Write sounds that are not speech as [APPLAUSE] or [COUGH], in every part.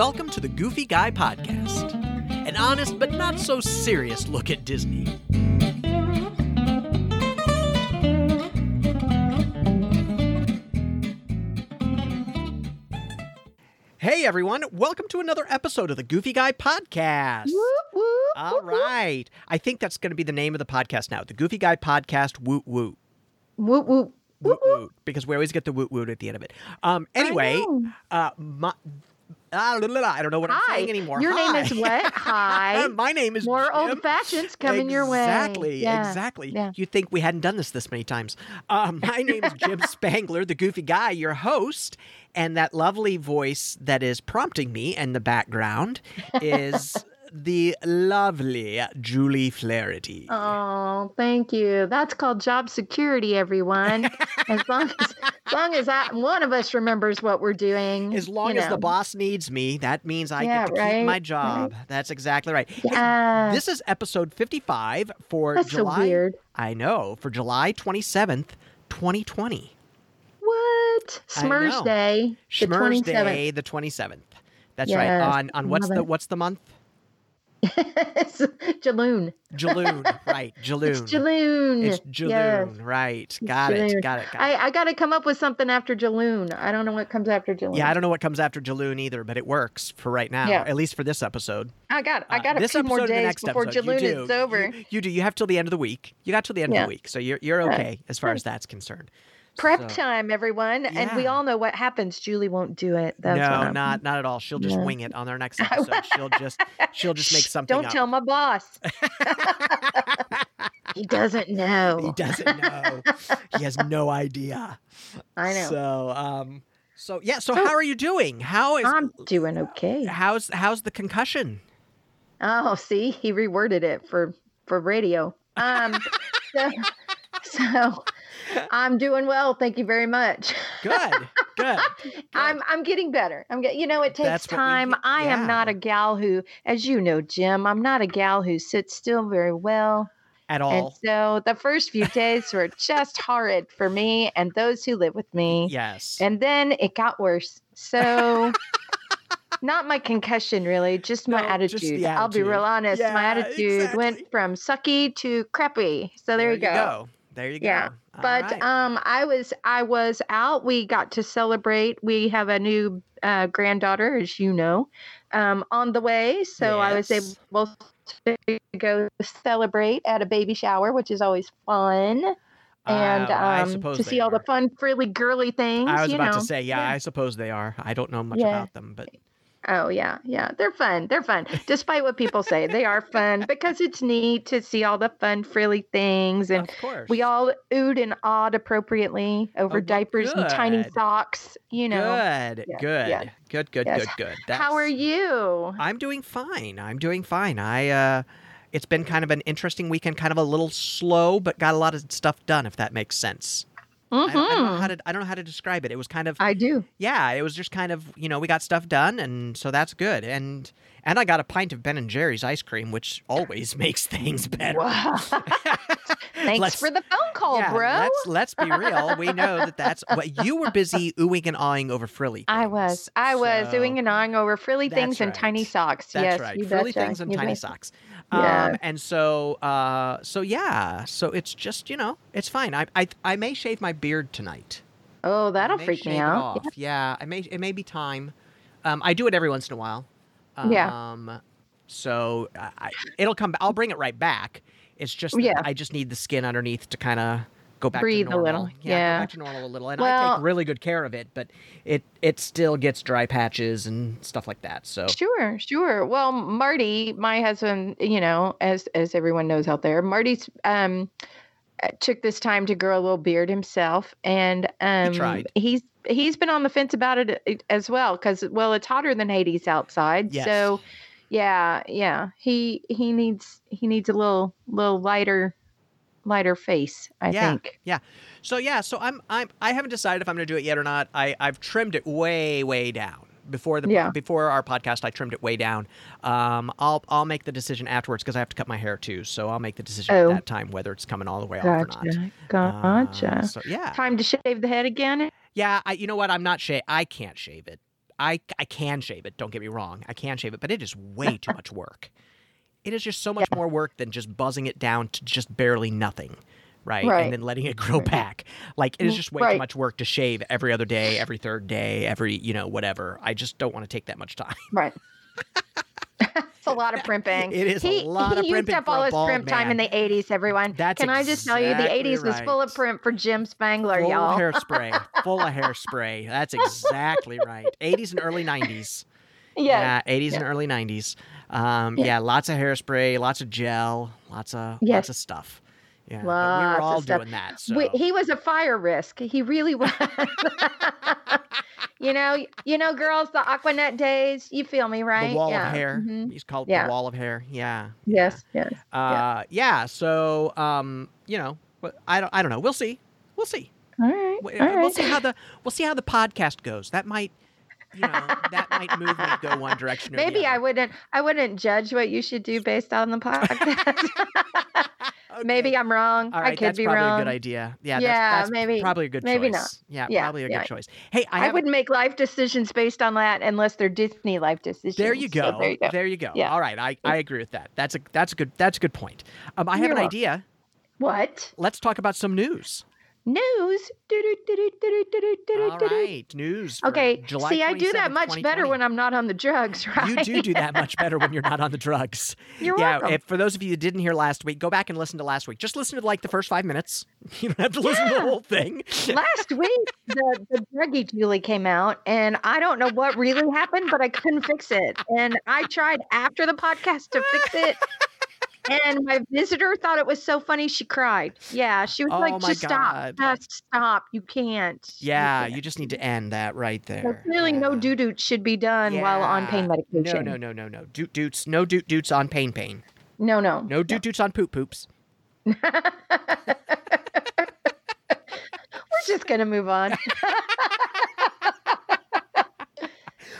Welcome to the Goofy Guy Podcast, an honest but not so serious look at Disney. Hey everyone, welcome to another episode of the Goofy Guy Podcast. Whoop, whoop, All right. I think that's going to be the name of the podcast now. The Goofy Guy Podcast Woot Woot. Whoop, whoop, Woot whoop, whoop. Woot. Because we always get the woot woot at the end of it. Um anyway, uh my, I don't know what I'm Hi. saying anymore. Your name is what? Hi. [LAUGHS] My name is Jim. More old fashions coming your way. Exactly, Yeah, exactly. yeah. You'd think we hadn't done this this many times. Um, [LAUGHS] my name is Jim Spangler, the goofy guy, your host, and that lovely voice that is prompting me in the background is the lovely Julie Flaherty. Oh, thank you. That's called job security, everyone. [LAUGHS] as long as, as long as I, one of us remembers what we're doing. As long as the boss needs me, that means I Yeah, get to keep my job. That's exactly right. Yeah. This is episode 55 for That's July. so weird. I know, for July 27th, 2020. What? Know. Smurfs Day. 27th. Day, the 27th. That's right. On on what's love the it. what's the month? [LAUGHS] Jaloon. Jaloon, right? [LAUGHS] Jaloon. It's Jaloon. It's Yes. Jaloon, right? Got it. Got it. Got it. I, I got to come up with something after Jaloon. I don't know what comes after Jaloon. yeah, I don't know what comes after Jaloon either, but it works for right now, Yeah. at least for this episode. I got I Uh, got a this few more days next before episode, you Jaloon do. is over. You, you do. You have till the end of the week. You got till the end of the week, so you're you're Right. okay as far as that's concerned. Prep So- time, everyone, and we all know what happens. Julie won't do it. That's no, not not at all. She'll just No. wing it on our next [LAUGHS] episode. she'll just she'll just make something Don't up. tell my boss. [LAUGHS] he doesn't know. He doesn't know. he has no idea. I know. So, um, so yeah. So, So- how are you doing? How is I'm doing okay. how's how's the concussion? Oh, see, he reworded it for for radio. Um, [LAUGHS] so, so I'm doing well. Thank you very much. Good, good. [LAUGHS] I'm I'm getting better. I'm get, you know it takes That's we time. get- I yeah. am not a gal who, as you know, Jim, I'm not a gal who sits still very well. At And all? so the first few days were just horrid for me and those who live with me. Yes. And then it got worse. So [LAUGHS] not my concussion really, just my No, attitude. just the I'll be real attitude. honest. my attitude exactly. went from sucky to crappy. So there, you go. There you Yeah, go. But right. um, I was I was out. We got to celebrate. We have a new uh, granddaughter, as you know, um, on the way. So I was able to go celebrate at a baby shower, which is always fun, and Uh, um, to see all the fun, frilly, girly things. I was about know. to say, yeah, Yeah. I suppose they are. I don't know much Yeah. about them, but Oh yeah, yeah. They're fun. They're fun. Despite what people say, they are fun because it's neat to see all the fun, frilly things and. of course. We all oohed and awed appropriately over Oh, diapers and tiny socks, you know. good, Yeah, good, yeah. good, good, Yes. good, good. How are you? I'm doing fine. I'm doing fine. I uh it's been kind of an interesting weekend, kind of a little slow, but got a lot of stuff done if that makes sense. I, don't, I don't know how mm-hmm. to I don't know how to describe it. It was kind of I do. yeah, it was just kind of, you know, we got stuff done and so that's good. And and I got a pint of Ben and Jerry's ice cream, which always [LAUGHS] makes things better. Wow. [LAUGHS] Thanks Let's- for the phone call, yeah, bro. Let's let's be real. We know that that's what [LAUGHS] you were busy oohing and awing over frilly. I was. I was So- doing and awing over frilly things and tiny socks. That's yes, right. you Frilly betcha. things and You tiny socks. Yeah. Um, and so, uh, so yeah, so it's just you know, it's fine. I I, I may shave my beard tonight. Oh, that'll freak me out. off. Yeah, I may. It may be time. Um, I do it every once in a while. Um, Yeah. So I, I- it'll come. I'll bring it right back. It's just Yeah. I just need the skin underneath to kind of go back Breathe to a little. Yeah, Yeah. go back to normal a little. And I take really good care of it, but it it still gets dry patches and stuff like that. So Sure, sure. Well, Marty, my husband, you know, as as everyone knows out there, Marty's um uh, took this time to grow a little beard himself, and um he tried. he's he's been on the fence about it uh, as well because well, it's hotter than Hades outside, Yes. so yeah, yeah, he he needs he needs a little little lighter lighter face, I Yeah. think. Yeah so yeah, so I'm I'm I haven't decided if I'm going to do it yet or not. I I've trimmed it way way down before the Yeah. before our podcast. I trimmed it way down. Um, I'll I'll make the decision afterwards because I have to cut my hair too. So I'll make the decision Oh. at that time whether it's coming all the way off or not. Gotcha, gotcha. Uh, so yeah, Time to shave the head again. yeah. I you know what? I'm not shave. I can't shave it. I I can shave it. Don't get me wrong, I can shave it, but it is way too [LAUGHS] much work. It is just so much more work than just buzzing it down to just barely nothing, right? Right. And then letting it grow back. Like it is Mm, just way too much work to shave every other day, every third day, every you know whatever. I just don't want to take that much time. [LAUGHS] Right. it's a lot of primping. It is a he, lot of he used primping up all a his primp time in the 80s, everyone. That's Can I just tell you, the exactly 80s was full of right. primp for Jim Spangler, Full y'all. hairspray, full of [LAUGHS] hairspray. That's exactly right. 80s and early 90s. Yes. Yeah, 80s and early 90s. Um, Yeah. yeah. lots of hairspray, lots of gel, lots of Yes. lots of stuff. Yeah, but we were all doing that. So We- he was a fire risk. He really was. [LAUGHS] you know, you know, girls, the Aquanet days. You feel me, right? the wall yeah. of hair. mhm. He's called Yeah. the wall of hair. Yeah. Yes, yes. Uh, yeah. So, um, you know, I don't. I don't know. We'll see. We'll see. All right. We- all We'll right. see how the we'll see how the podcast goes. That might, you know, that might move me to go one [LAUGHS] direction Maybe I wouldn't. I wouldn't judge what you should do based on the podcast. [LAUGHS] [LAUGHS] Maybe I'm wrong. Right, I could be wrong. that's probably wrong. a good idea. Yeah, Yeah, that's, that's maybe- probably a good maybe choice. not. Yeah, Yeah, probably a good choice. Hey, I, I, wouldn't make life decisions based on that unless they're Disney life decisions. There you So go. there you go. There you go. Yeah. All right, I, I agree with that. That's a that's a good that's a good point. Um, I have You're an idea. What Let's talk about some news. News? All right, news. Okay. July See, I do that much better when I'm not on the drugs, right? [LAUGHS] You do do that much better when you're not on the drugs. You're yeah, welcome. if, for those of you who didn't hear last week, go back and listen to last week. Just listen to like the first five minutes. [LAUGHS] You don't have to listen to the whole thing. Last week, the, the druggy Julie came out, and I don't know what really happened, but I couldn't fix it. And I tried after the podcast to fix it. And my visitor thought it was so funny, she cried. Yeah, she was Oh like, just stop. Just stop. You can't. You Yeah, can't." you just need to end that right there. clearly, no Yeah. doo doo should be done while on pain medication. No, no, no, no, no. Doot doots. No doot doots on pain pain. no, no. No doot doots on poop poops. [LAUGHS] We're just gonna move on. [LAUGHS]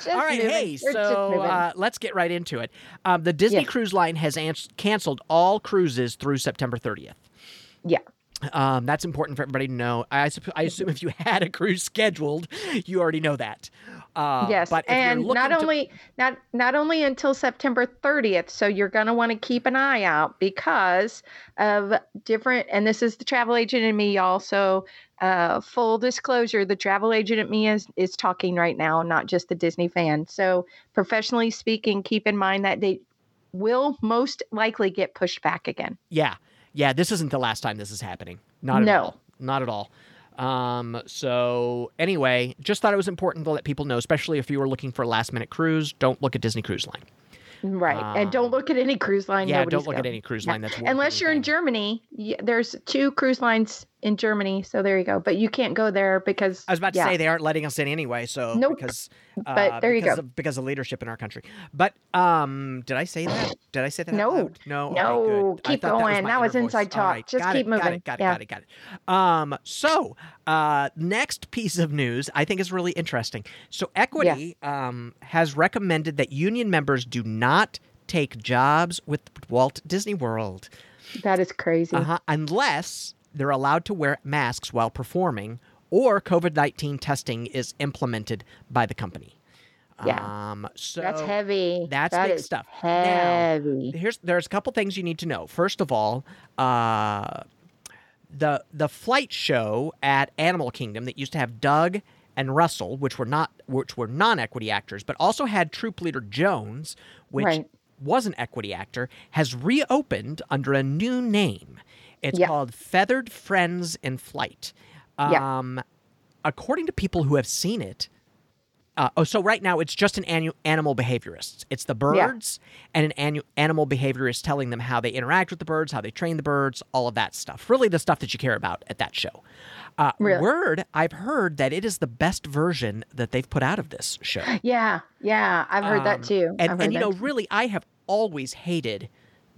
All right, moving. hey, We're so uh, let's get right into it. Um, the Disney Yes. Cruise Line has ans- canceled all cruises through September 30th. Yeah. Um, that's important for everybody to know. I, I assume if you [LAUGHS] had a cruise scheduled, you already know that. Uh, yes, and not looking to- only not not only until September 30th. So you're going to want to keep an eye out because of different. And this is the travel agent and me, y'all. Uh, full disclosure: the travel agent and me is is talking right now, not just the Disney fan. So professionally speaking, keep in mind that date will most likely get pushed back again. Yeah, yeah. This isn't the last time this is happening. Not at No. all. Not at all. Um, so anyway, just thought it was important to let people know, especially if you were looking for a last minute cruise. Don't look at Disney Cruise Line. Right, and don't Um, look at any cruise line. yeah, don't look at any cruise Yeah. line that's worth unless you're in. Germany. there's two cruise lines in Germany, so there you go. But you can't go there because I was about to yeah, say they aren't letting us in anyway, so Nope. because But uh, there you because go. of, because of leadership in our country. But um, did I say that? Did I say that? No. no, Okay, No, good. Keep thought that was, going. That was inside talk. right, Just got keep it, Got it. Got it. Yeah. Got it. Got it. Um, so uh, next piece of news I think is really interesting. So Equity um has recommended that union members do not take jobs with Walt Disney World. that is crazy. Uh-huh, unless they're allowed to wear masks while performing or COVID 19 testing is implemented by the company. Yeah. Um, so That's heavy. that's That big stuff. Now, Heavy. here's there's a couple things you need to know. First of all, uh, the the flight show at Animal Kingdom that used to have Dug and Russell, which were not which were non-equity actors, but also had troop leader Jones, which Right. was an equity actor, has reopened under a new name. It's Yeah. called Feathered Friends in Flight. Yeah. Um, according to people who have seen it, uh, oh, so right now it's just an annu- animal behaviorist. It's the Yeah. birds and an annu- animal behaviorist telling them how they interact with the birds, how they train the birds, all of that stuff. Really, the stuff that you care about at that show. Uh, Really? Word, I've heard that it is the best version that they've put out of this show. [GASPS] Yeah, yeah. I've heard Um, that too. And, I've and you know, too. really, I have always hated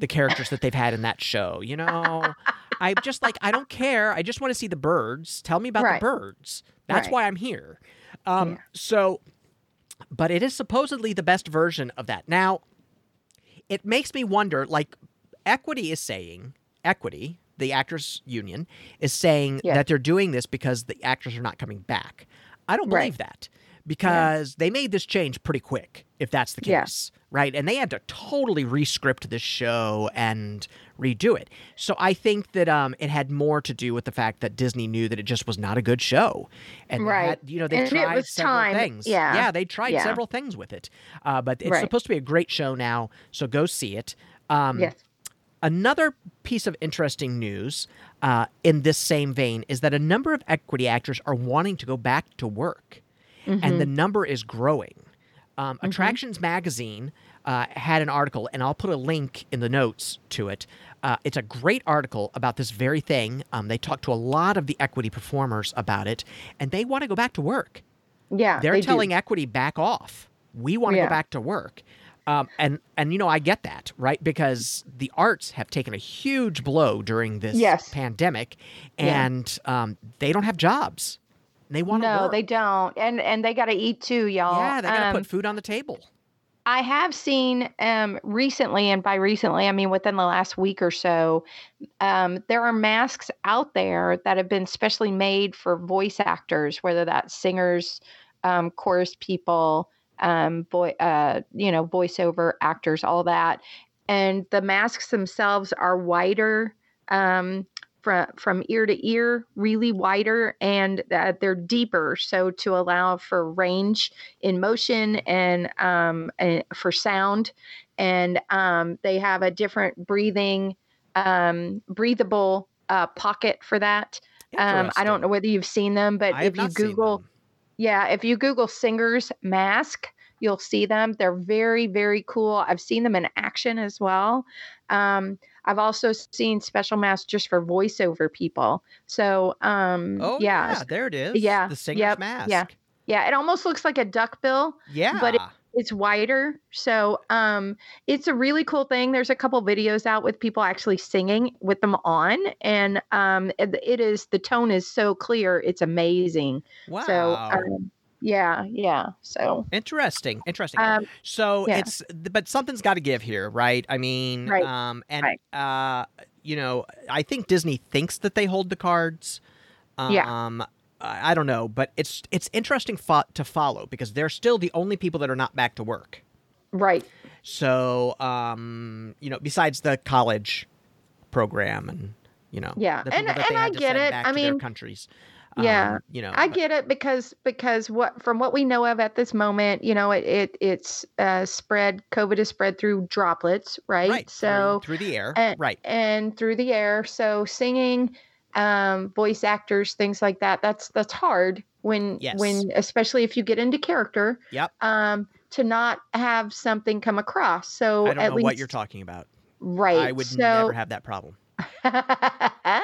the characters that they've had in that show. You know, I'm just like, I don't care. I just want to see the birds. Tell me about Right. the birds. That's Right. why I'm here. Um, Yeah. So, but it is supposedly the best version of that. Now, it makes me wonder like, Equity is saying, Equity, the actors union, is saying Yeah. that they're doing this because the actors are not coming back. I don't Right. believe that because they made this change pretty quick, if that's the Yeah. case, right? And they had to totally rescript this show and redo it. So I think that um, it had more to do with the fact that Disney knew that it just was not a good show, and Right. had- you know, they And tried several time. things. Yeah. yeah, they tried Yeah. several things with it, uh, but it's Right. supposed to be a great show now. So go see it. Um, yes. Another piece of interesting news uh, in this same vein is that a number of equity actors are wanting to go back to work, and the number is growing. Um, Attractions Magazine uh, had an article, and I'll put a link in the notes to it. Uh, it's a great article about this very thing. Um, they talked to a lot of the equity performers about it, and they want to go back to work. Yeah. They're they do. telling equity back off. We want to Yeah. go back to work. Um, and and you know I get that right because the arts have taken a huge blow during this Yes. pandemic, Yeah. and um, they don't have jobs. They want to No, work. they don't, and and they got to eat too, y'all. yeah, they got to Um, put food on the table. I have seen um, recently, and by recently I mean within the last week or so, um, there are masks out there that have been specially made for voice actors, whether that's singers, um, chorus people, um, boy, uh, you know, voiceover actors, all that. And the masks themselves are wider. Um, from from ear to ear, really wider, and uh, they're deeper, so to allow for range in motion and um, and for sound, and um, they have a different breathing, um, breathable uh, pocket for that. Um, I don't know whether you've seen them, but I if you Google, yeah, if you Google singers mask, you'll see them. They're very, very cool. I've seen them in action as well. Um, I've also seen special masks just for voiceover people. So, um, Oh yeah, yeah, there it is. yeah, the singer's yep, mask. yeah. yeah, it almost looks like a duck bill, yeah. but it's wider. So, um, it's a really cool thing. There's a couple videos out with people actually singing with them on, and um, it, it is the tone is so clear. It's amazing. wow. So, um, yeah, yeah. So, Interesting. Interesting. um, so yeah. it's but something's got to give here, right? I mean, Right, um and right. uh you know, I think Disney thinks that they hold the cards. Um Yeah. I don't know, but it's it's interesting fo- to follow because they're still the only people that are not back to work. right. So, um, you know, besides the college program and you know, Yeah, and- people that they and I get it. I mean, countries. yeah, Um, you know, I but- get it because because what from what we know of at this moment, you know, it, it it's uh, spread. COVID is spread through droplets, right? right So through, through the air, and- right? and through the air. So singing, um, voice actors, things like that. That's that's hard when Yes. when especially if you get into character. Yep. Um, to not have something come across. So I don't at know least what you're talking about. right. I would so, never have that problem. [LAUGHS]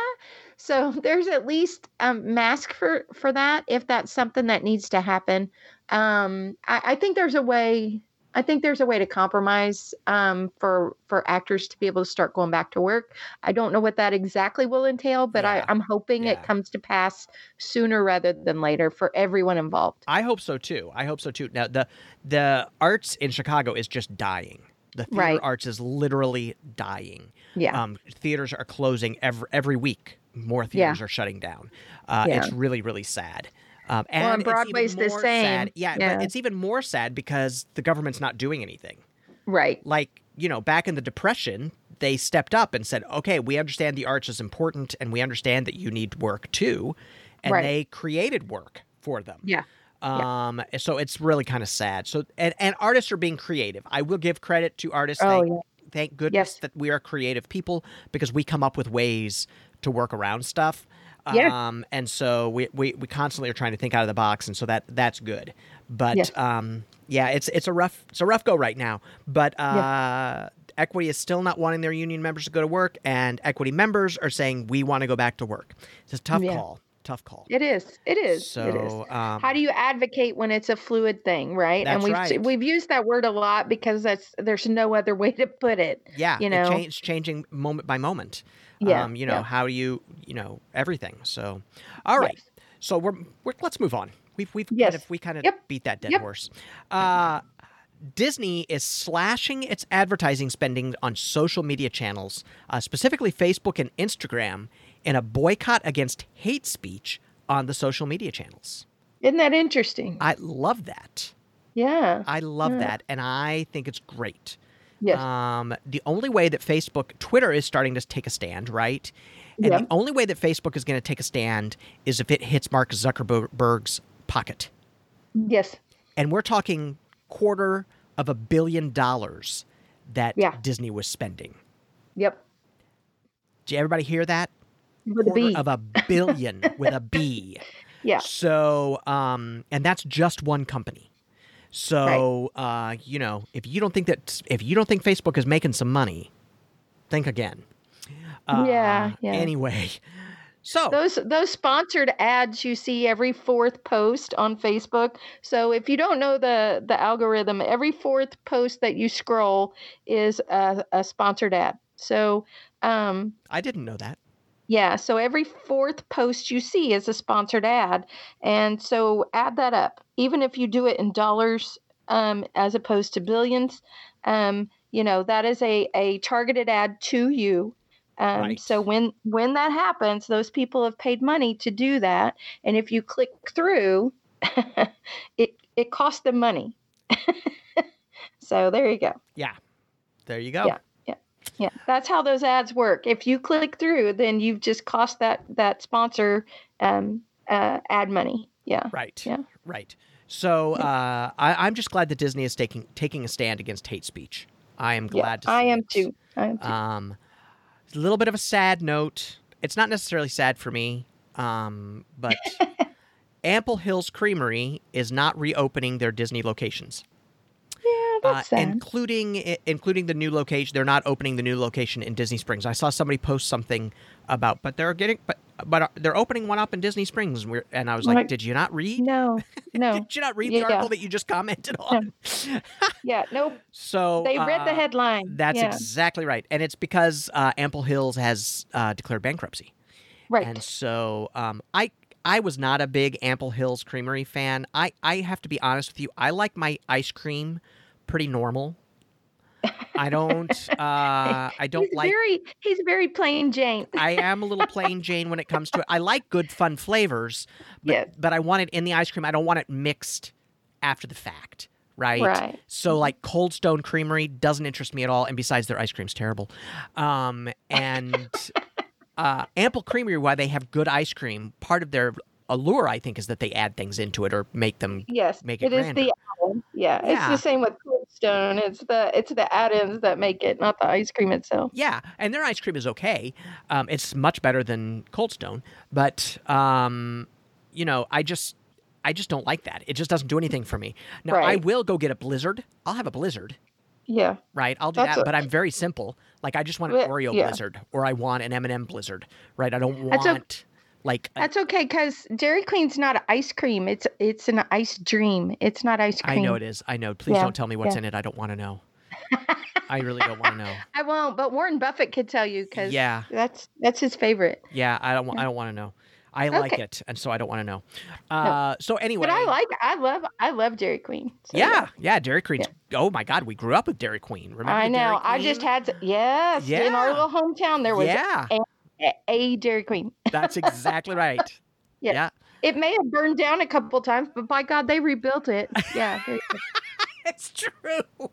so there's at least a mask for for that if that's something that needs to happen. Um, I, I think there's a way. I think there's a way to compromise um, for for actors to be able to start going back to work. I don't know what that exactly will entail, but Yeah, I, I'm hoping yeah. it comes to pass sooner rather than later for everyone involved. I hope so too. I hope so too. Now the the arts in Chicago is just dying. The theater Right. arts is literally dying. Yeah, Um, theaters are closing every every week. More Yeah. theaters are shutting down. Uh, Yeah. It's really really sad. Um, and Well, Broadway's the same. Sad. Yeah, Yeah. but it's even more sad because the government's not doing anything. right. Like you know, back in the depression, they stepped up and said, "Okay, we understand the arts is important, and we understand that you need work too," and Right. they created work for them. Yeah. Um, so it's really kind of sad. So and, and artists are being creative. I will give credit to artists. Oh, thank, yeah. thank goodness Yes. that we are creative people because we come up with ways to work around stuff. Yeah. Um, and so we, we, we constantly are trying to think out of the box, and so that that's good. But Yes. um, yeah, it's it's a rough it's a rough go right now. But uh, Equity is still not wanting their union members to go to work, and Equity members are saying we want to go back to work. It's a tough Yeah. call. Tough call. It is. It is. So it is. um, how do you advocate when it's a fluid thing right and we've right. we've used that word a lot because that's there's no other [LAUGHS] way to put it yeah, you know? it's changing moment by moment. Yeah, um, you know yeah. how do you you know everything. So, all right. Yes. So we're, we're let's move on. We've we've Yes. kind of we kind of Yep. beat that dead Yep. horse. Uh, Disney is slashing its advertising spending on social media channels, uh, specifically Facebook and Instagram, in a boycott against hate speech on the social media channels. Isn't that interesting? I love that. yeah. I love Yeah. that, and I think it's great. Yes. Um, the only way that Facebook, Twitter is starting to take a stand, right? And Yeah. the only way that Facebook is going to take a stand is if it hits Mark Zuckerberg's pocket. yes. And we're talking quarter of a billion dollars that Yeah. Disney was spending. Yep. Did everybody hear that? With a Quarter of a billion with a B. [LAUGHS] yeah. So, um, and that's just one company. So, uh, you know, if you don't think that, if you don't think Facebook is making some money, think again. Uh, Yeah, yeah. Anyway, so Those those sponsored ads you see every fourth post on Facebook. So if you don't know the the algorithm, every fourth post that you scroll is a, a sponsored ad. So um, I didn't know that. Yeah, so every fourth post you see is a sponsored ad, and so add that up. Even if you do it in dollars um, as opposed to billions, um, you know that is a a targeted ad to you. Um, Right. So when when that happens, those people have paid money to do that, and if you click through, [LAUGHS] it it costs them money. [LAUGHS] so there you go. Yeah. There you go. Yeah. Yeah, that's how those ads work. If you click through, then you've just cost that that sponsor um, uh, ad money. Yeah, Right. Yeah. Right. So uh, I, I'm just glad that Disney is taking taking a stand against hate speech. I am yeah. glad to. I am it. too. I am too. Um, a little bit of a sad note. It's not necessarily sad for me, um, but [LAUGHS] Ample Hills Creamery is not reopening their Disney locations, yeah, uh, including including the new location. They're not opening the new location in Disney Springs. I saw somebody post something about, but they're getting, but but uh, they're opening one up in Disney Springs. And, and I was like, Like- did you not read? no, [LAUGHS] no, Did you not read the Yeah. article that you just commented on? [LAUGHS] yeah, nope. so They read the uh, headline. That's yeah, exactly right, and it's because uh, Ample Hills has uh, declared bankruptcy, right. and so um, I I was not a big Ample Hills Creamery fan. I I have to be honest with you. I like my ice cream pretty normal. I don't [LAUGHS] uh, I don't he's like. very he's very plain Jane. I am a little plain [LAUGHS] Jane when it comes to it. I like good fun flavors, but Yeah. but I want it in the ice cream. I don't want it mixed after the fact. Right. Right. So like Cold Stone Creamery doesn't interest me at all, and besides, their ice cream's terrible. Um, and [LAUGHS] uh, Ample Creamery, why they have good ice cream, part of their allure, I think, is that they add things into it or make them. Yes, Make it it is the add-in. Yeah, it's the same with Cold Stone. It's the it's the add-ins that make it, not the ice cream itself. Yeah, and their ice cream is okay. Um, it's much better than Cold Stone, but um, you know, I just. I just don't like that. It just doesn't do anything for me. Now I will go get a Blizzard. I'll have a Blizzard. Yeah, right? I'll do That's that, a- but I'm very simple. Like I just want an Oreo yeah. Blizzard, or I want an M&M Blizzard, right? I don't want like that's okay because Dairy Queen's not ice cream. It's it's an ice dream. It's not ice cream. I know it is. I know. Please Yeah, don't tell me what's yeah. in it. I don't want to know. [LAUGHS] I really don't want to know. I won't, but Warren Buffett could tell you because Yeah, that's that's his favorite. yeah. I don't. I don't want to know. I like it, and so I don't want to know. Uh, so anyway, But I like, I love, I love Dairy Queen. So, yeah, yeah. Dairy Queen. Oh my God, we grew up with Dairy Queen. Remember? I know. I just had to. Yes, in our little hometown there was Yeah, a, Dairy Queen. [LAUGHS] that's exactly right. Yes. Yeah, It may have burned down a couple times, but by God, they rebuilt it. Yeah, [LAUGHS] it's true. [LAUGHS]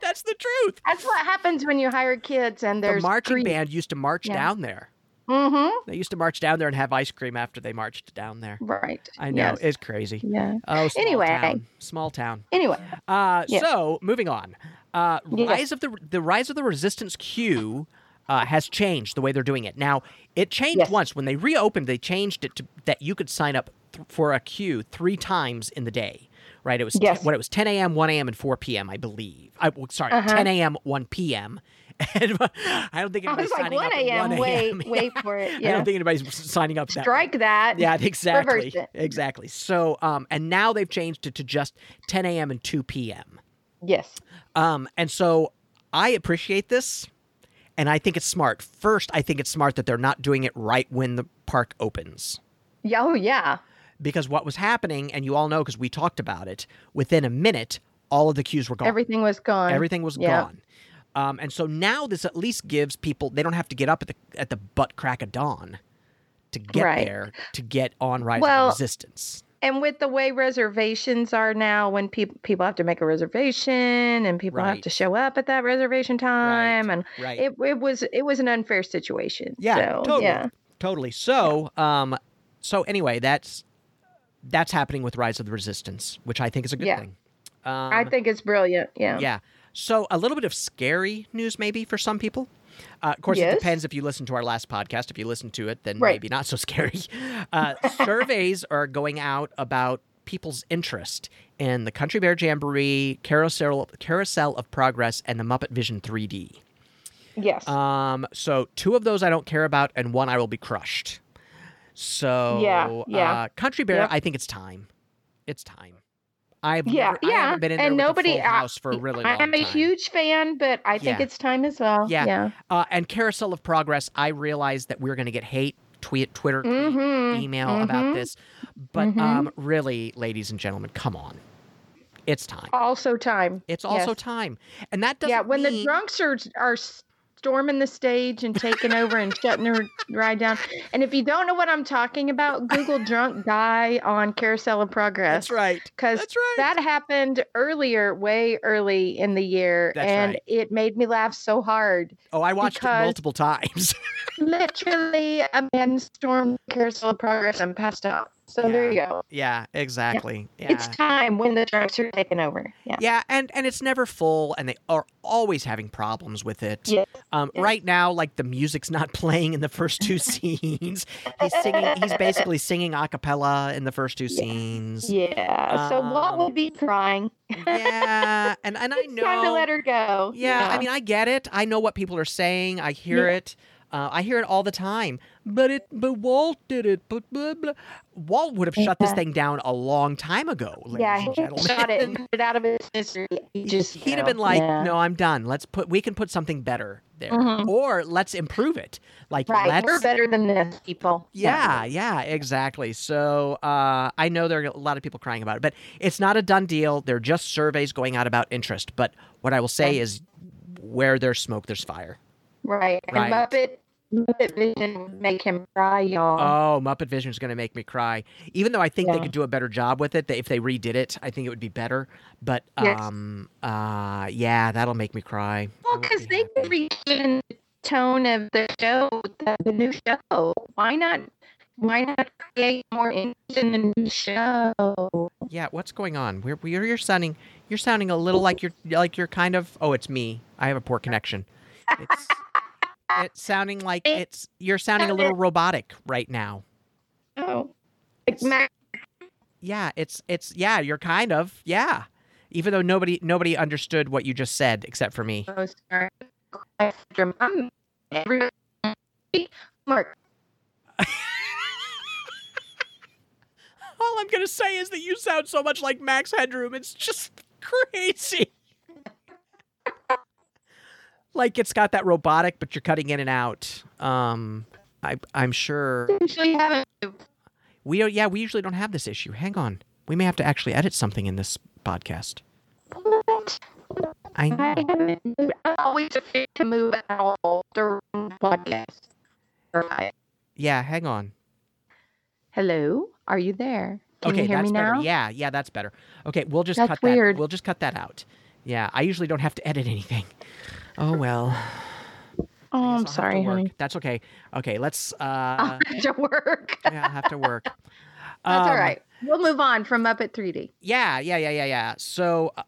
that's the truth. that's what happens when you hire kids and The there's marching band used to march Yeah. down there. Mm-hmm. They used to march down there and have ice cream after they marched down there. Right. I know Yes. it's crazy. Yeah. Oh, small Anyway. town. small town. Anyway, Uh. So moving on, uh, Yes. rise of the the rise of the resistance queue uh, has changed the way they're doing it. Now it changed Yes. once when they reopened. They changed it to that you could sign up th- for a queue three times in the day. Right? It was Yes. what it was 10 a.m., 1 a.m., and 4 p.m. I believe. I well, sorry, Uh-huh. 10 a.m., 1 p.m. [LAUGHS] And I don't think anybody's was like signing 1 up a.m. 1 Wait, [LAUGHS] wait for it. I don't think anybody's signing up that. Strike that. Yeah, [LAUGHS] exactly. It. Exactly. So, um, and now they've changed it to just 10 a.m. and 2 p.m. Yes. Um, and so I appreciate this, and I think it's smart. First, I think it's smart that they're not doing it right when the park opens. Yeah, Oh yeah. Because what was happening, and you all know because we talked about it, within a minute, all of the queues were gone. Everything was gone. Everything was Yeah. gone. Um, and so now this at least gives people they don't have to get up at the at the butt crack of dawn to get Right. there to get on Rise Well, of Resistance. And with the way reservations are now, when people people have to make a reservation and people have to show up at that reservation time, and Right. it it was it was an unfair situation. Yeah, so, totally. yeah, Totally. So, um, so anyway, that's that's happening with Rise of the Resistance, which I think is a good Yeah. thing. Um, I think it's brilliant. Yeah. yeah. So a little bit of scary news, maybe for some people. Uh, of course, it depends if you listen to our last podcast. If you listen to it, then Right. maybe not so [LAUGHS] scary. Uh, surveys are going out about people's interest in the Country Bear Jamboree, Carousel, Carousel of Progress, and the Muppet Vision 3D. Yes. Um, so two of those I don't care about, and one I will be crushed. So Yeah, yeah. Uh, Country Bear, Yep. I think it's time. It's time. I've yeah, never, I yeah. been in and nobody. I- house for a really long I'm a huge fan, but I think Yeah. it's time as well. Yeah. Yeah. Uh, and Carousel of Progress, I realized that we are going to get hate, tweet, Twitter, tweet, Mhm, email about mhm, this. But mhm. um, really, ladies and gentlemen, come on. It's time. Also time. It's also yes. time. And that doesn't yeah, when mean... the drunks are are storming the stage and taking over and shutting her ride down. And if you don't know what I'm talking about, Google drunk guy on Carousel of Progress. That's right. Because That's right. that happened earlier, way early in the year, That's and right. it made me laugh so hard. oh, I watched it multiple [LAUGHS] times. Literally, a man stormed Carousel of Progress and passed out. So there you go. yeah, exactly. Yeah. It's time when the drugs are taking over. Yeah. Yeah, and and it's never full, and they are always having problems with it. Yes. Um, Yes. right now, like the music's not [LAUGHS] playing in the first two [LAUGHS] scenes. He's singing. He's basically singing a cappella in the first two Yeah. scenes. Yeah. so Walt Um, will be crying. Yeah, and and [LAUGHS] I know. time to let her go. yeah, I mean, I get it. I know what people are saying. I hear Yeah. it. Uh, I hear it all the time. But it, but Walt did it. But blah, blah. Walt would have shut this thing down a long time ago, ladies yeah, and he gentlemen. shot it and put it [LAUGHS] out of his misery. He just he'd you have been like, yeah. "No, I'm done. Let's put. We can put something better there, Mhm. or let's improve it. Like, Right, let's. we're better than this, people. yeah, yeah, exactly. So uh, I know there are a lot of people crying about it, but it's not a done deal. They're just surveys going out about interest. But what I will say Yeah. is, where there's smoke, there's fire. Right. And Right. Muppet, Muppet Vision would make him cry, y'all. Oh, Muppet Vision is going to make me cry. Even though I think they could do a better job with it, if they redid it, I think it would be better. But Yes. um, uh, yeah, that'll make me cry. Well, because be they happy. could the tone of the show, the, the new show. Why not? Why not create more interest in the new show? Yeah, what's going on? We're, we're you're sounding you're sounding a little like you're like you're kind of oh it's me. I have a poor connection. It's it's sounding like it's you're sounding a little robotic right now. Oh, like Mac Yeah, it's it's yeah, you're kind of yeah. Even though nobody nobody understood what you just said except for me. Oh, sorry. Mark, [LAUGHS] All I'm gonna say is that you sound so much like Max Headroom. It's just crazy. Like it's got that robotic, but you're cutting in and out. Um, I I'm sure usually haven't. we don't. Yeah, we usually don't have this issue. Hang on, we may have to actually edit something in this podcast. What? I I haven't. I'm always afraid to move at all during the podcast. Right. Yeah, hang on. Hello, are you there? Can okay, you hear that's me better. now? Yeah, yeah, that's better. Okay, we'll just That's cut weird. that. We'll just cut that out. Yeah, I usually don't have to edit anything. Oh well. Oh, I I'm sorry, honey. That's okay. Okay, let's. Uh [LAUGHS] have to work. [LAUGHS] yeah, I have to work. That's all Um, right. We'll move on from Muppet 3D. Yeah, yeah, yeah, yeah, yeah. So, uh,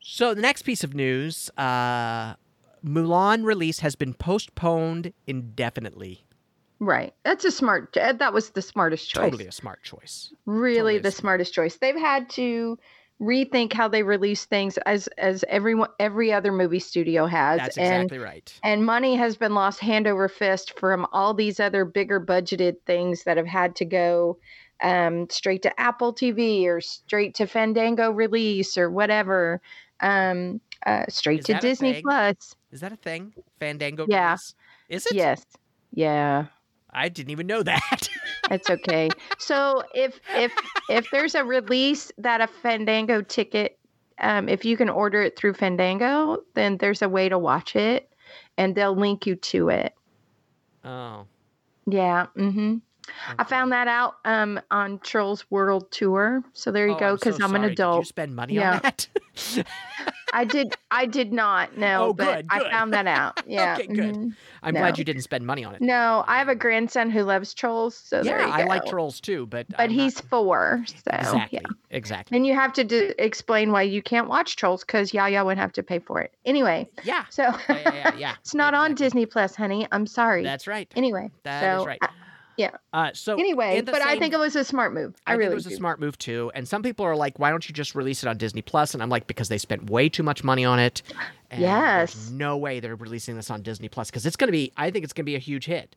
so the next piece of news: uh, Mulan release has been postponed indefinitely. Right. That's a smart. That was the smartest choice. Totally a smart choice. Really, totally the smart. smartest choice. They've had to rethink how they release things, as as everyone every other movie studio has, That's and exactly right. and money has been lost hand over fist from all these other bigger budgeted things that have had to go um, straight to Apple TV or straight to Fandango release or whatever, um, uh, straight Is to Disney? Plus. Is that a thing? Fandango. Yeah. release? Is it? Yes, yeah, I didn't even know that. [LAUGHS] it's okay. so if if if there's a release that a Fandango ticket, um, if you can order it through Fandango, then there's a way to watch it, and they'll link you to it. oh. Yeah. Mm-hmm. I found that out um, on Trolls World Tour. So there you Oh, go, I'm because so I'm an sorry. Did you adult. spend money Yeah. on that? [LAUGHS] I did. I did not. know, Oh, but good, I found that out. [LAUGHS] Yeah. Okay, good. mhm. I'm glad you didn't spend money on it. No, I have a grandson who loves trolls. So there yeah, I like trolls too, but But I'm not- he's four. So exactly, yeah. exactly. And you have to do, explain why you can't watch trolls because Yaya would have to pay for it. Anyway, Yeah, so yeah, yeah, yeah. yeah. [LAUGHS] it's not on. Disney Plus, honey. I'm sorry. That's right. anyway, That so is right. I- Uh, so anyway, but I think it was a smart move. I, I think really it was a smart move too. And some people are like, "Why don't you just release it on Disney Plus?" And I'm like, because they spent way too much money on it. And Yes. no way they're releasing this on Disney Plus because it's going to be. I think it's going to be a huge hit.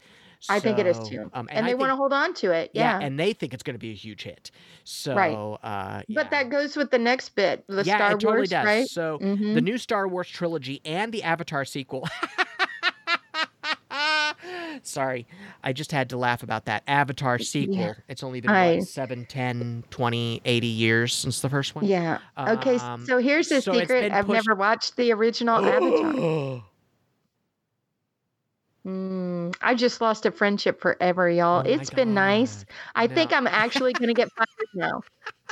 I think it is too. Um, and I they want to hold on to it. Yeah. and they think it's going to be a huge hit. So, uh, yeah. But that goes with the next bit, the yeah, Star it totally Wars, does. right? So Mhm. the new Star Wars trilogy and the Avatar sequel. [LAUGHS] Sorry, I just had to laugh about that Avatar sequel. It's only been I- what, 7, 10, 20, 80 years since the first one. Yeah. Okay. Um, so here's the so secret. I've pushed- never watched the original Avatar. [GASPS] [GASPS] [GASPS] [LAUGHS] Mm, I just lost a friendship forever, y'all. Oh it's been nice. God. I think I'm actually going to get fired now.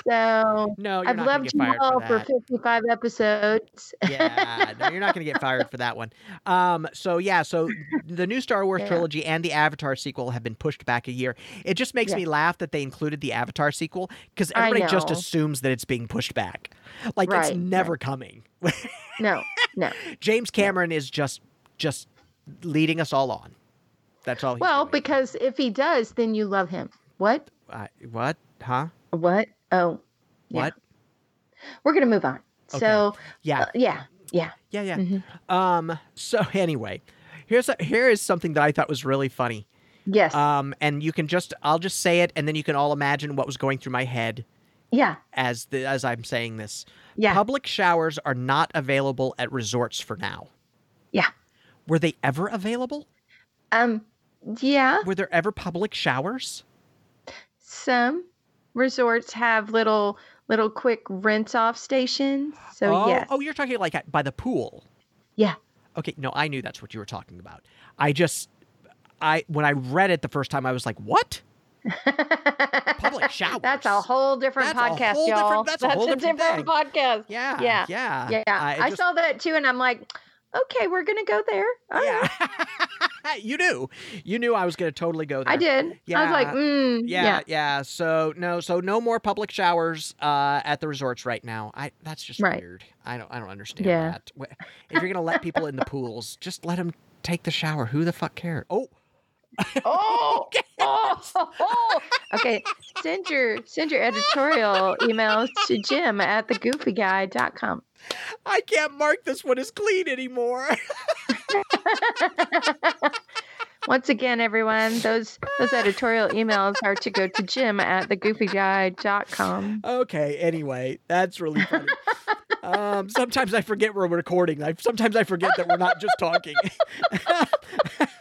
So No, I've loved you all for for 55 episodes. yeah, no, you're not going to get fired for that one. Um, so yeah, so the new Star Wars Yeah. trilogy and the Avatar sequel have been pushed back a year. It just makes Yeah. me laugh that they included the Avatar sequel because everybody just assumes that it's being pushed back, like it's Right, never coming. no, no. [LAUGHS] James Cameron is just just leading us all on. That's all. He's Well, doing. because if he does, then you love him. What? Uh, what? Huh? What? Oh, yeah. What? we're going to move on. Okay. So, Yeah, uh, yeah, yeah. yeah, yeah. mhm. Um. So [LAUGHS] anyway, here's a, here is something that I thought was really funny. Yes. Um, and you can just I'll just say it, and then you can all imagine what was going through my head yeah, as the as I'm saying this. yeah. Public showers are not available at resorts for now. Were they ever available? Um, yeah. Were there ever public showers? Some resorts have little little quick rinse off stations. So oh, yes. oh, you're talking like at, by the pool. Yeah. Okay, no, I knew that's what you were talking about. I just I when I read it the first time I was like, "What?" [LAUGHS] Public showers. That's a whole different That's a podcast, whole y'all. that's a whole different thing. podcast. Yeah. Yeah, Yeah. Yeah, I I, just- saw that too, and I'm like, okay, we're gonna go there. All right. Yeah. [LAUGHS] you knew. You knew I was going to totally go there. I did. Yeah. I was like, mm, Yeah, yeah, yeah, So no, so no more public showers uh, at the resorts right now. I that's just Right. weird. I don't I don't understand Yeah. that. If you're gonna let people in the pools, just let them take the shower. Who the fuck cares? Oh, Oh, oh, [LAUGHS] oh. okay. Send your send your editorial emails to Jim at thegoofyguy.com. I can't mark this one as clean anymore. [LAUGHS] Once again, everyone, those those editorial emails are to go to Jim at thegoofyguy.com. okay. Anyway, that's really funny. um, sometimes I forget we're recording. I sometimes I forget that we're not just talking. [LAUGHS]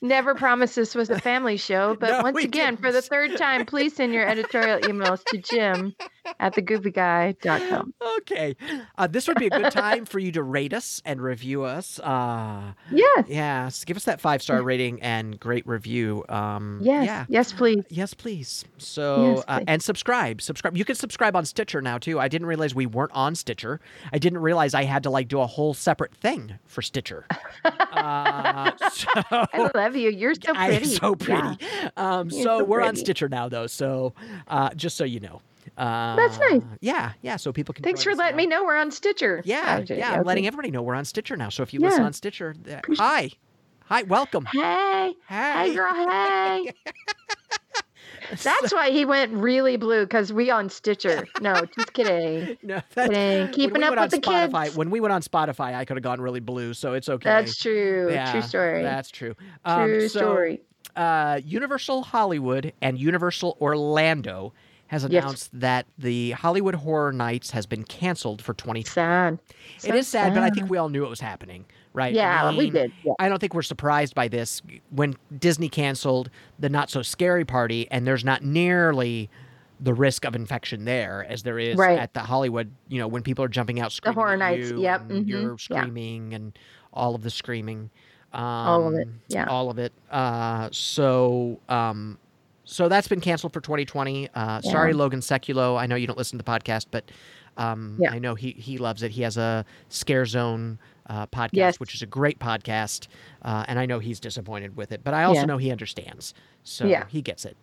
Never promised this was a [LAUGHS] family show, but No, once again, for the third time, please send your editorial emails to Jim [LAUGHS] at thegoofyguy.com. okay. Uh, this would be a good time for you to rate us and review us. Uh, Yes. Yes, give us that five star rating and great review. Um, Yes. yeah, Yes, please. yes, please. So Yes, uh, and subscribe, subscribe. You can subscribe on Stitcher now too. I didn't realize we weren't on Stitcher. I didn't realize I had to like do a whole separate thing for Stitcher. uh, [LAUGHS] so I love you. You're so pretty. am so Yeah. pretty. Um, so so we're on. Stitcher now though. So uh, just so you know. Uh, That's nice. Yeah, yeah. So people can. Thanks for letting now. me know we're on Stitcher. Yeah, Okay, yeah. I'm okay. letting everybody know we're on Stitcher now. So if you listen on Stitcher, uh, hi, hi, welcome. Hey, hey, hey girl, hey. [LAUGHS] That's why he went really blue because we on Stitcher. No, just kidding. [LAUGHS] no, that, Kidding. Keeping we up with the Spotify, kids. When we went on Spotify, I could have gone really blue, so it's okay. That's true. Yeah, True story. That's true. Um, True so, story. Uh, Universal Hollywood and Universal Orlando has Yes. announced that the Halloween Horror Nights has been canceled for 2020. Sad. it is sad, but I think we all knew it was happening, right? I Yeah, we did. Yeah. I don't think we're surprised by this. When Disney canceled the Not So Scary Party, and there's not nearly the risk of infection there as there is Right. at the Halloween. You know, when people are jumping out screaming, Horror at Nights, you yep, and mhm, you're yeah. screaming and all of the screaming, um, All of it, yeah. all of it. Uh, so, um, so that's been canceled for 2020. Uh, Yeah. Sorry, Logan Seculo. I know you don't listen to the podcast, but um, Yeah. I know he he loves it. He has a Scare Zone uh, podcast, Yes. which is a great podcast, uh, and I know he's disappointed with it, but I also Yeah. know he understands, so Yeah. he gets it.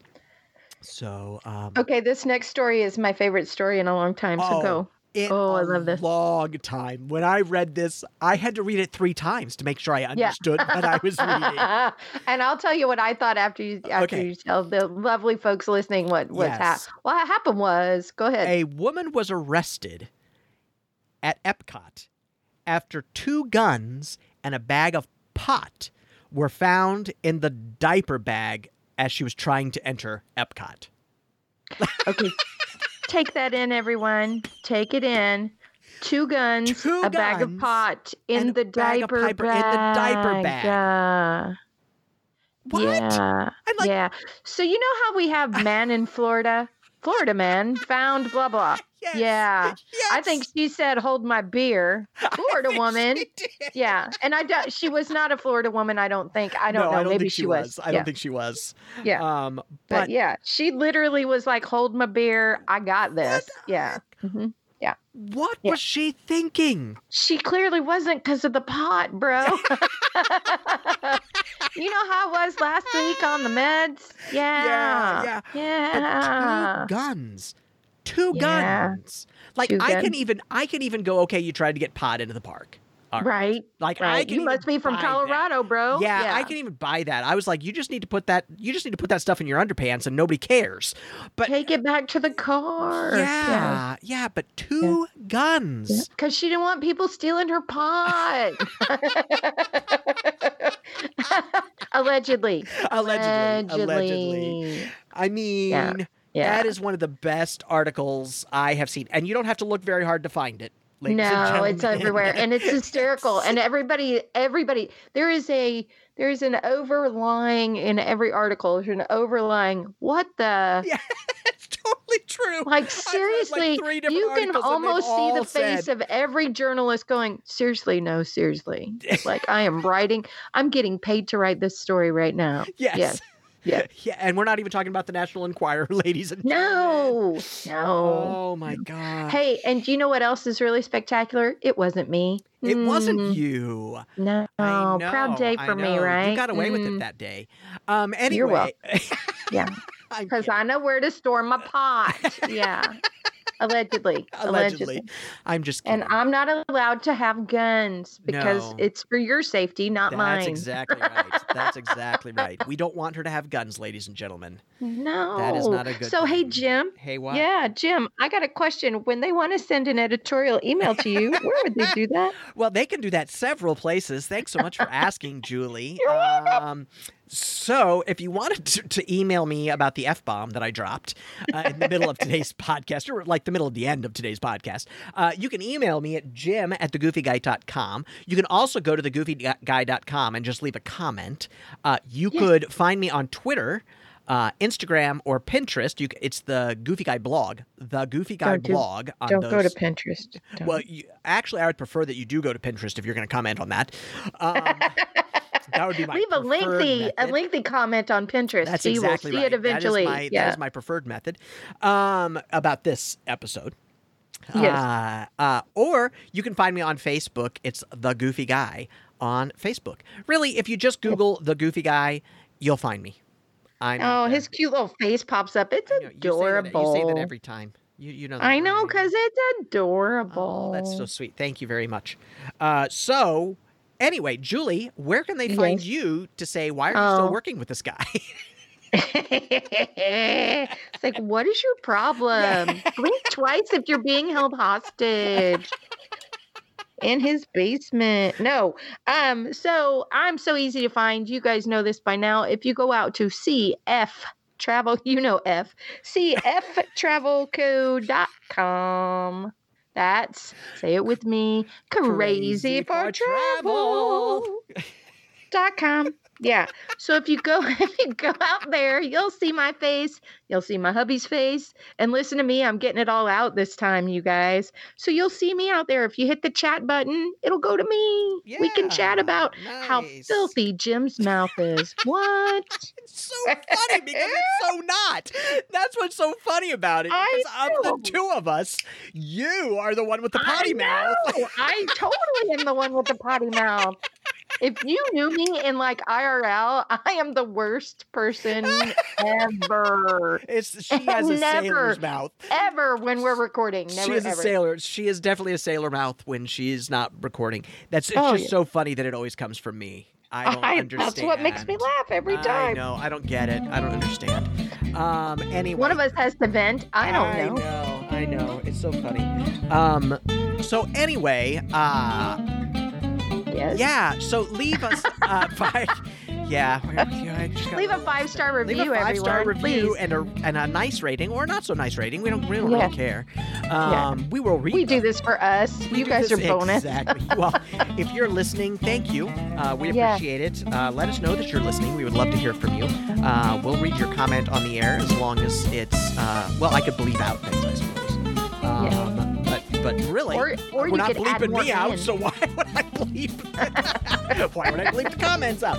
So um, Okay, this next story is my favorite story in a long time. So Oh, go. In Oh, I a love this. Long time. When I read this, I had to read it three times to make sure I Yeah. understood what I was reading. [LAUGHS] and I'll tell you what I thought after you after Okay. you tell the lovely folks listening what what's Yes. happened. What happened was, go ahead. A woman was arrested at Epcot after two guns and a bag of pot were found in the diaper bag as she was trying to enter Epcot. Okay. [LAUGHS] Take that in, everyone. Take it in. Two guns, Two a bag of pot in the bag diaper piper in the diaper bag. Yeah. What? Yeah. Like, yeah. So you know how we have man in Florida? Florida man found blah blah. Yes, Yeah. [LAUGHS] I think she said, "Hold my beer." [LAUGHS] Florida woman. she did. Yeah, and I don't. She was not a Florida woman. I don't think. I don't no, know. I don't Maybe think she was. I yeah. don't think she was. Yeah. Um, but, but yeah, she literally was like, "Hold my beer. I got this." Yeah. hmm what Yeah. was she thinking? She clearly wasn't because of the pot, bro. [LAUGHS] you know how it was last week on the meds? Yeah. yeah. Yeah. But two guns. Two Yeah. guns. Like Two I can even I can even go, okay, you tried to get pot into the park. Right. Right. Like I can You must be from buy that. Colorado, bro. Yeah, I can even buy that. I was like, you just need to put that you just need to put that stuff in your underpants and nobody cares. But Take it back to the car. yeah, yeah, but two guns. Because she didn't want people stealing her pot. [LAUGHS] [LAUGHS] Allegedly. Allegedly. Allegedly. I mean, Yeah. that is one of the best articles I have seen. And you don't have to look very hard to find it. no, it's everywhere, and it's hysterical. And everybody, everybody, there is a there is an overlying in every article. There's an overlying. What the? Yeah, [LAUGHS] it's totally true. Like like, seriously, three you can articles and they've almost see the face said- of every journalist going, "Seriously, no, seriously." [LAUGHS] Like I am writing. I'm getting paid to write this story right now. Yes. Yes. Yeah. [LAUGHS] yeah, and we're not even talking about the National Enquirer, [LAUGHS] ladies and gentlemen. No, no. Oh my god. Hey, and do you know what else is really spectacular? It wasn't me. It wasn't Mm, you. No, know, proud day for me, right? You got away with it Mm, that day. Um. Anyway. You're welcome. Yeah, [LAUGHS] because. I know where to store my pot. Yeah, [LAUGHS] allegedly, allegedly. I'm just kidding. And I'm not allowed to have guns because No. it's for your safety, not That's mine. exactly right. That's exactly right. We don't want her to have guns, ladies and gentlemen. No, That is not a good So hey. Jim. Hey, what? Yeah, Jim. I got a question. When they want to send an editorial email to you, [LAUGHS] where would they do that? Well, they can do that several places. Thanks so much for asking, Julie. [LAUGHS] You're welcome. Um, so, if you wanted to, to email me about the F bomb that I dropped uh, in the middle of today's [LAUGHS] podcast, or like the middle of the end of today's podcast, uh, you can email me at jim at thegoofyguy.com. You can also go to thegoofyguy.com and just leave a comment. Uh, you could find me on Twitter. Uh, Instagram or Pinterest, you, it's the Goofy Guy blog, the Goofy Guy Don't do- blog. On Don't those, go to Pinterest. Don't. well, you, actually, I would prefer that you do go to Pinterest if you're going to comment on that. Um, [LAUGHS] [LAUGHS] that would be my Leave a lengthy a lengthy comment on Pinterest. That's so you exactly will see right. it eventually. That is, my, yeah. that is my preferred method um, about this episode. Yes. Uh, uh, or you can find me on Facebook. It's the Goofy Guy on Facebook. Really, if you just Google the Goofy Guy, you'll find me. I'm out oh, his cute little face pops up. It's I know, you say that- adorable. You say that, every time. You, you know. I know because it's adorable. Oh, that's so sweet. Thank you very much. Uh, so, anyway, Julie, where can they find Yes. you to say why are you still Oh. working with this guy? it's like, what is your problem? [LAUGHS] Blink twice if you're being held hostage in his basement. No. Um, so I'm so easy to find. You guys know this by now. If you go out to CF travel, [LAUGHS] you know F, cftravelco.com. That's say it with me. Crazy, for, travel. Dot com. [LAUGHS] Yeah. So if you go [LAUGHS] if you go out there, you'll see my face, you'll see my hubby's face, and listen to me. I'm getting it all out this time, you guys. So you'll see me out there. If you hit the chat button, it'll go to me. we can chat Yeah, about how filthy Jim's mouth is. [LAUGHS] What? It's so funny because it's so not. That's what's so funny about it. Because of the two of us, you are the one with the potty mouth. I totally am the one with the potty mouth. If you knew me in like IRL, I am the worst person ever. It's she has a sailor's mouth. Ever when we're recording. Never she is a ever. sailor. She is definitely a sailor mouth when she's not recording. That's it's Oh, just yeah. so funny that it always comes from me. I don't I- understand. that's what makes me laugh every time. I know. I don't get it. I don't understand. Um. Anyway. One of us has to vent. I don't know. know. I know. It's so funny. Um. So anyway, uh, Yes. yeah. So leave us uh, [LAUGHS] five. Yeah. yeah, Leave a five star review. Leave a five star review Please. and a and a nice rating or not so nice rating. We don't we don't Yeah. really care. Um, we will read. We do this for us. We you guys this- are bonus. Exactly. Well, [LAUGHS] if you're listening, thank you. Uh, we Yeah. appreciate it. Uh, let us know that you're listening. We would love to hear from you. Uh, we'll read your comment on the air as long as it's uh, well. I could bleep out things, I suppose. Um, But but really, Or, or we're not bleeping me out, so why would I bleep? [LAUGHS] why would I bleep the comments out?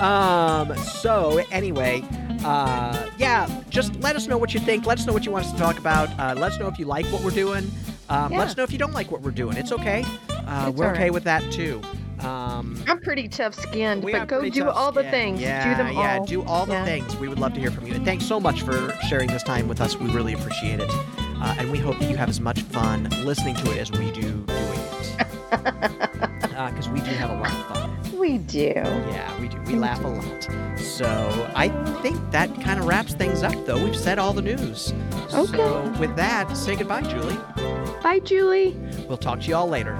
Um, so anyway, uh, yeah, just let us know what you think. Let us know what you want us to talk about. Uh, let us know if you like what we're doing. Um, Yeah. Let us know if you don't like what we're doing. It's okay. Uh, It's we're all okay right. with that too. Um, I'm pretty tough skinned, but go do all the things. Yeah, do them yeah, all. do all the Yeah. things. We would love to hear from you. And thanks so much for sharing this time with us. We really appreciate it. Uh, and we hope that you have as much fun listening to it as we do doing it. [LAUGHS] Uh, because we do have a lot of fun. We do. Yeah, we do. We We laugh a lot. So I think that kind of wraps things up, though. We've said all the news. Okay. So with that, say goodbye, Julie. Bye, Julie. We'll talk to you all later.